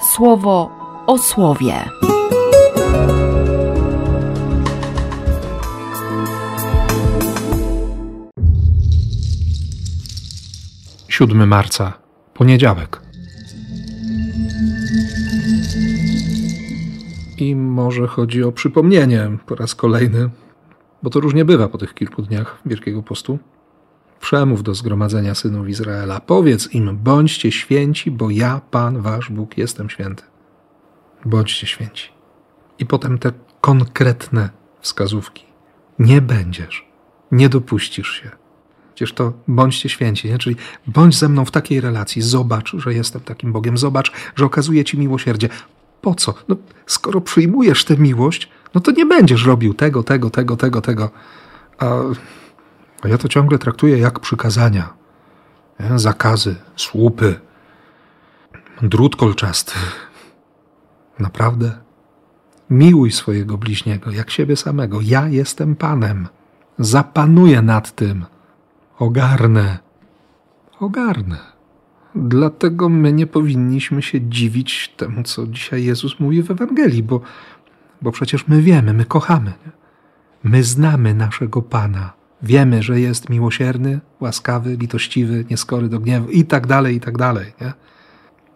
słowo o słowie. Siódmy marca, poniedziałek. I może chodzi o przypomnienie po raz kolejny, bo to różnie bywa po tych kilku dniach Wielkiego Postu. Przemów do zgromadzenia synów Izraela. Powiedz im, bądźcie święci, bo ja, Pan, wasz Bóg, jestem święty. Bądźcie święci. I potem te konkretne wskazówki. Nie będziesz, nie dopuścisz się. Przecież to bądźcie święci, nie? czyli bądź ze mną w takiej relacji, zobacz, że jestem takim Bogiem, zobacz, że okazuję ci miłosierdzie. Po co? No, skoro przyjmujesz tę miłość, no to nie będziesz robił tego, tego, tego, tego, tego. A, a ja to ciągle traktuję jak przykazania. Nie? Zakazy, słupy, drut kolczasty. Naprawdę? Miłuj swojego bliźniego jak siebie samego. Ja jestem Panem. Zapanuję nad tym. Ogarnę. Ogarnę. Dlatego my nie powinniśmy się dziwić temu, co dzisiaj Jezus mówi w Ewangelii, bo, bo przecież my wiemy, my kochamy. Nie? My znamy naszego Pana. Wiemy, że jest miłosierny, łaskawy, litościwy, nieskory do gniewu i tak dalej, i tak dalej. Nie?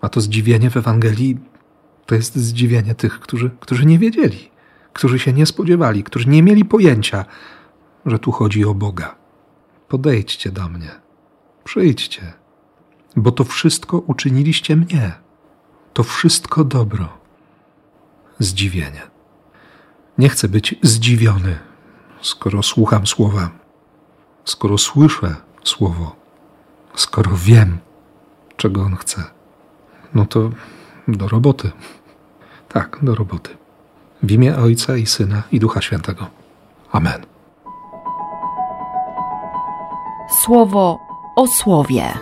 A to zdziwienie w Ewangelii to jest zdziwienie tych, którzy, którzy nie wiedzieli, którzy się nie spodziewali, którzy nie mieli pojęcia, że tu chodzi o Boga. Podejdźcie do mnie, przyjdźcie, bo to wszystko uczyniliście mnie. To wszystko dobro. Zdziwienie. Nie chcę być zdziwiony, skoro słucham słowa, skoro słyszę słowo, skoro wiem, czego on chce. No to do roboty. Tak, do roboty. W imię Ojca i Syna i Ducha Świętego. Amen. Słowo o słowie.